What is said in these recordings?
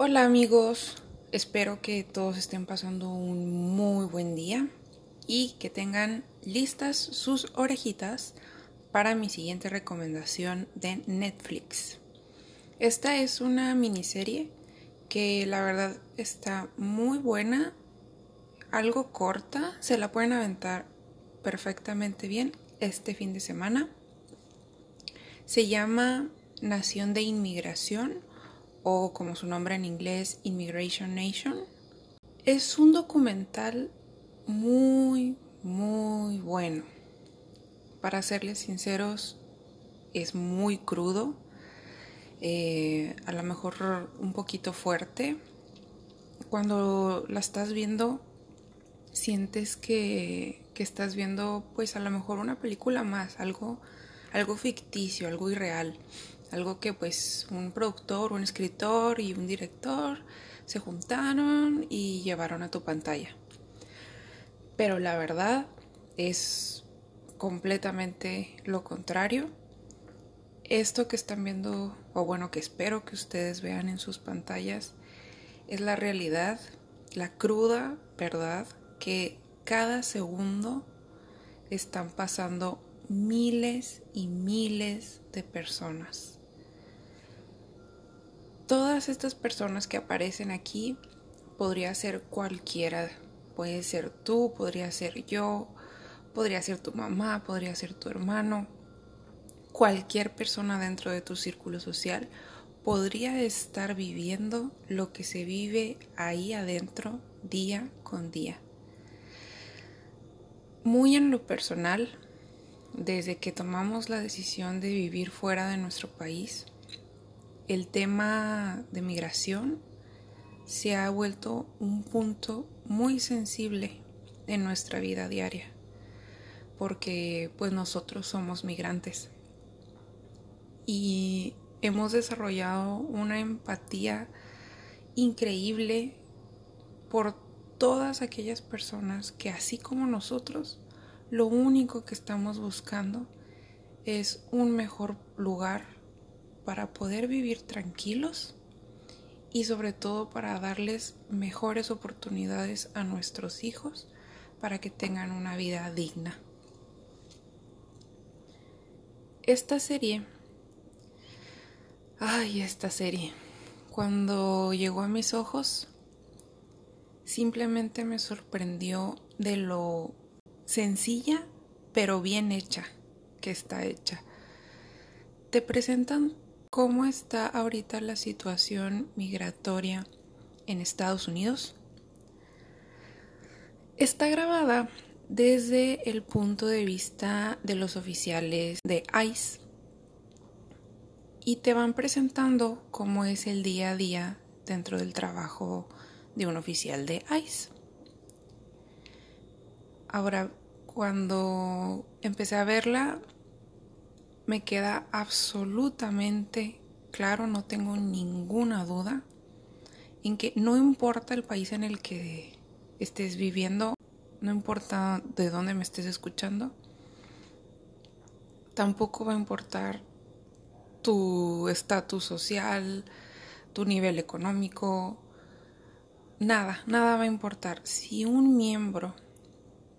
Hola amigos, espero que todos estén pasando un muy buen día y que tengan listas sus orejitas para mi siguiente recomendación de Netflix. Esta es una miniserie que la verdad está muy buena, algo corta, se la pueden aventar perfectamente bien este fin de semana. Se llama Nación de Inmigración o como su nombre en inglés, Immigration Nation. Es un documental muy, muy bueno. Para serles sinceros, es muy crudo, eh, a lo mejor un poquito fuerte. Cuando la estás viendo, sientes que, que estás viendo pues a lo mejor una película más, algo, algo ficticio, algo irreal algo que pues un productor, un escritor y un director se juntaron y llevaron a tu pantalla. Pero la verdad es completamente lo contrario. Esto que están viendo, o bueno, que espero que ustedes vean en sus pantallas, es la realidad, la cruda verdad que cada segundo están pasando miles y miles de personas Todas estas personas que aparecen aquí podría ser cualquiera. Puede ser tú, podría ser yo, podría ser tu mamá, podría ser tu hermano. Cualquier persona dentro de tu círculo social podría estar viviendo lo que se vive ahí adentro día con día. Muy en lo personal, desde que tomamos la decisión de vivir fuera de nuestro país, el tema de migración se ha vuelto un punto muy sensible en nuestra vida diaria, porque pues nosotros somos migrantes. Y hemos desarrollado una empatía increíble por todas aquellas personas que así como nosotros, lo único que estamos buscando es un mejor lugar para poder vivir tranquilos y sobre todo para darles mejores oportunidades a nuestros hijos para que tengan una vida digna. Esta serie, ay, esta serie, cuando llegó a mis ojos, simplemente me sorprendió de lo sencilla pero bien hecha que está hecha. Te presentan ¿Cómo está ahorita la situación migratoria en Estados Unidos? Está grabada desde el punto de vista de los oficiales de ICE y te van presentando cómo es el día a día dentro del trabajo de un oficial de ICE. Ahora, cuando empecé a verla, me queda absolutamente claro, no tengo ninguna duda en que no importa el país en el que estés viviendo, no importa de dónde me estés escuchando, tampoco va a importar tu estatus social, tu nivel económico, nada, nada va a importar. Si un miembro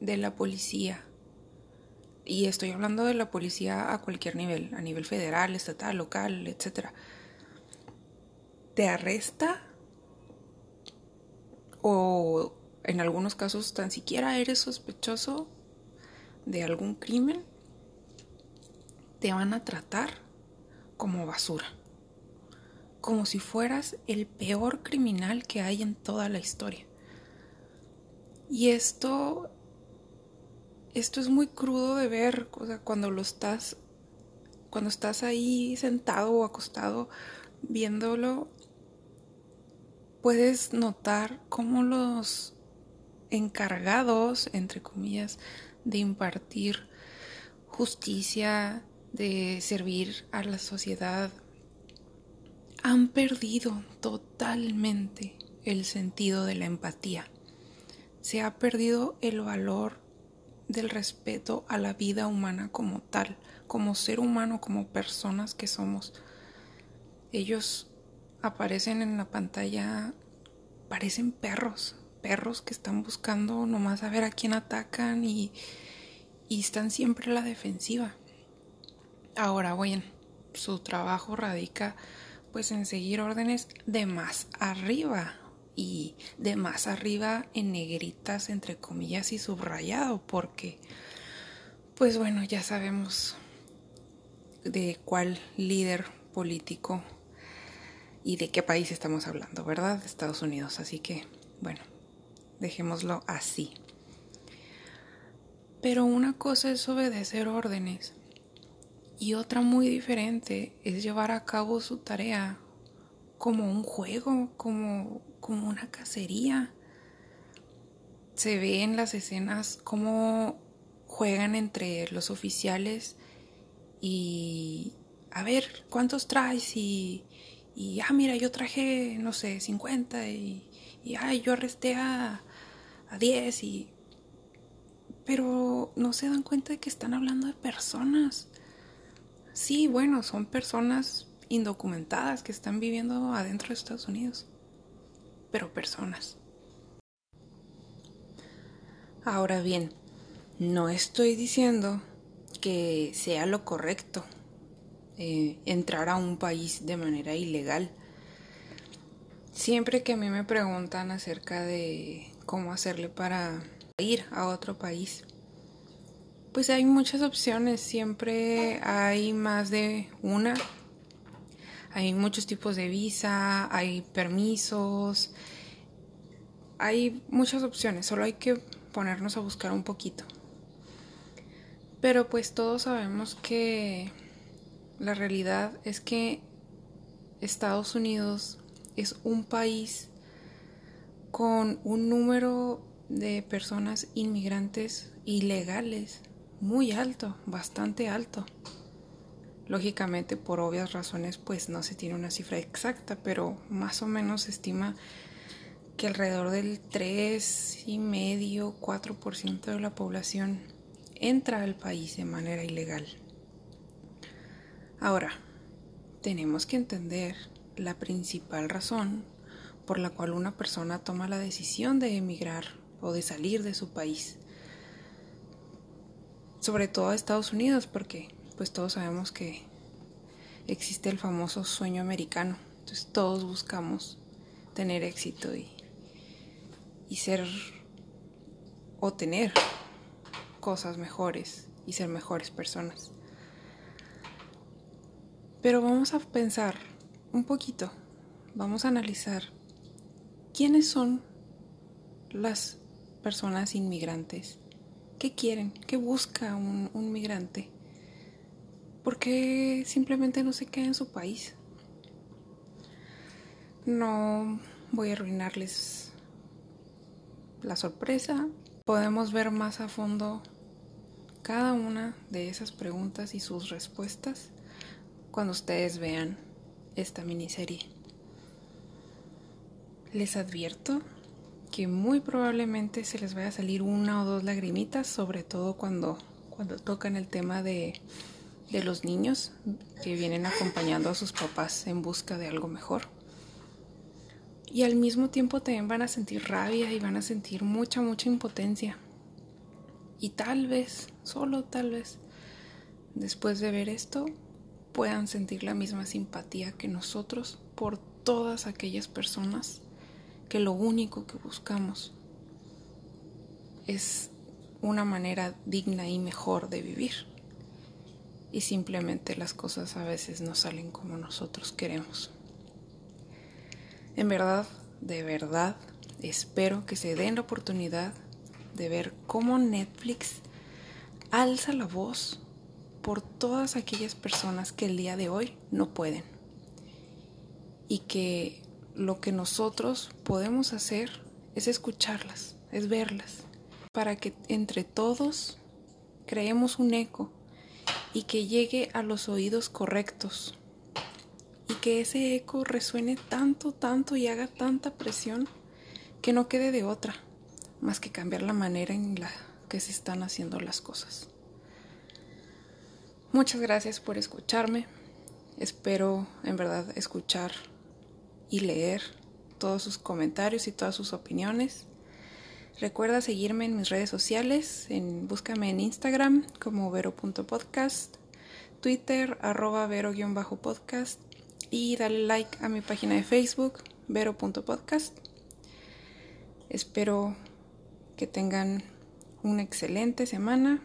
de la policía y estoy hablando de la policía a cualquier nivel, a nivel federal, estatal, local, etc. Te arresta o en algunos casos tan siquiera eres sospechoso de algún crimen, te van a tratar como basura, como si fueras el peor criminal que hay en toda la historia. Y esto esto es muy crudo de ver, o sea, cuando lo estás, cuando estás ahí sentado o acostado viéndolo, puedes notar cómo los encargados, entre comillas, de impartir justicia, de servir a la sociedad, han perdido totalmente el sentido de la empatía. Se ha perdido el valor del respeto a la vida humana como tal, como ser humano, como personas que somos. Ellos aparecen en la pantalla parecen perros, perros que están buscando nomás a ver a quién atacan y, y están siempre a la defensiva. Ahora, bueno, su trabajo radica pues en seguir órdenes de más arriba y de más arriba en negritas entre comillas y subrayado porque pues bueno, ya sabemos de cuál líder político y de qué país estamos hablando, ¿verdad? Estados Unidos. Así que, bueno, dejémoslo así. Pero una cosa es obedecer órdenes y otra muy diferente es llevar a cabo su tarea como un juego, como, como una cacería. Se ve en las escenas cómo juegan entre los oficiales y a ver cuántos traes y, ah, mira, yo traje, no sé, 50 y, y ay, yo arresté a, a 10 y... Pero no se dan cuenta de que están hablando de personas. Sí, bueno, son personas indocumentadas que están viviendo adentro de Estados Unidos. Pero personas. Ahora bien, no estoy diciendo que sea lo correcto eh, entrar a un país de manera ilegal. Siempre que a mí me preguntan acerca de cómo hacerle para ir a otro país, pues hay muchas opciones, siempre hay más de una. Hay muchos tipos de visa, hay permisos, hay muchas opciones, solo hay que ponernos a buscar un poquito. Pero pues todos sabemos que la realidad es que Estados Unidos es un país con un número de personas inmigrantes ilegales muy alto, bastante alto. Lógicamente, por obvias razones, pues no se tiene una cifra exacta, pero más o menos se estima que alrededor del 3,5, 4% de la población entra al país de manera ilegal. Ahora, tenemos que entender la principal razón por la cual una persona toma la decisión de emigrar o de salir de su país. Sobre todo a Estados Unidos, porque pues todos sabemos que existe el famoso sueño americano. Entonces todos buscamos tener éxito y, y ser o tener cosas mejores y ser mejores personas. Pero vamos a pensar un poquito, vamos a analizar quiénes son las personas inmigrantes, qué quieren, qué busca un, migrante, por qué simplemente no se queda en su país. No voy a arruinarles la sorpresa, podemos ver más a fondo cada una de esas preguntas y sus respuestas cuando ustedes vean esta miniserie. Les advierto que muy probablemente se les vaya a salir una o dos lagrimitas, sobre todo cuando, cuando tocan el tema de, de los niños que vienen acompañando a sus papás en busca de algo mejor. Y al mismo tiempo también van a sentir rabia y van a sentir mucha, mucha impotencia. Y tal vez, solo tal vez, después de ver esto, puedan sentir la misma simpatía que nosotros por todas aquellas personas que lo único que buscamos es una manera digna y mejor de vivir. Y simplemente las cosas a veces no salen como nosotros queremos. En verdad, de verdad, espero que se den la oportunidad de ver cómo Netflix alza la voz por todas aquellas personas que el día de hoy no pueden. Y que lo que nosotros podemos hacer es escucharlas, es verlas, para que entre todos creemos un eco y que llegue a los oídos correctos y que ese eco resuene tanto, tanto y haga tanta presión que no quede de otra más que cambiar la manera en la que se están haciendo las cosas. Muchas gracias por escucharme. Espero en verdad escuchar y leer todos sus comentarios y todas sus opiniones. Recuerda seguirme en mis redes sociales, en, búscame en Instagram como vero.podcast, Twitter arroba vero-podcast y dale like a mi página de Facebook vero.podcast. Espero que tengan una excelente semana.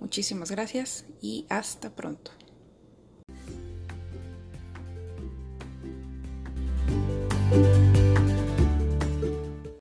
Muchísimas gracias y hasta pronto.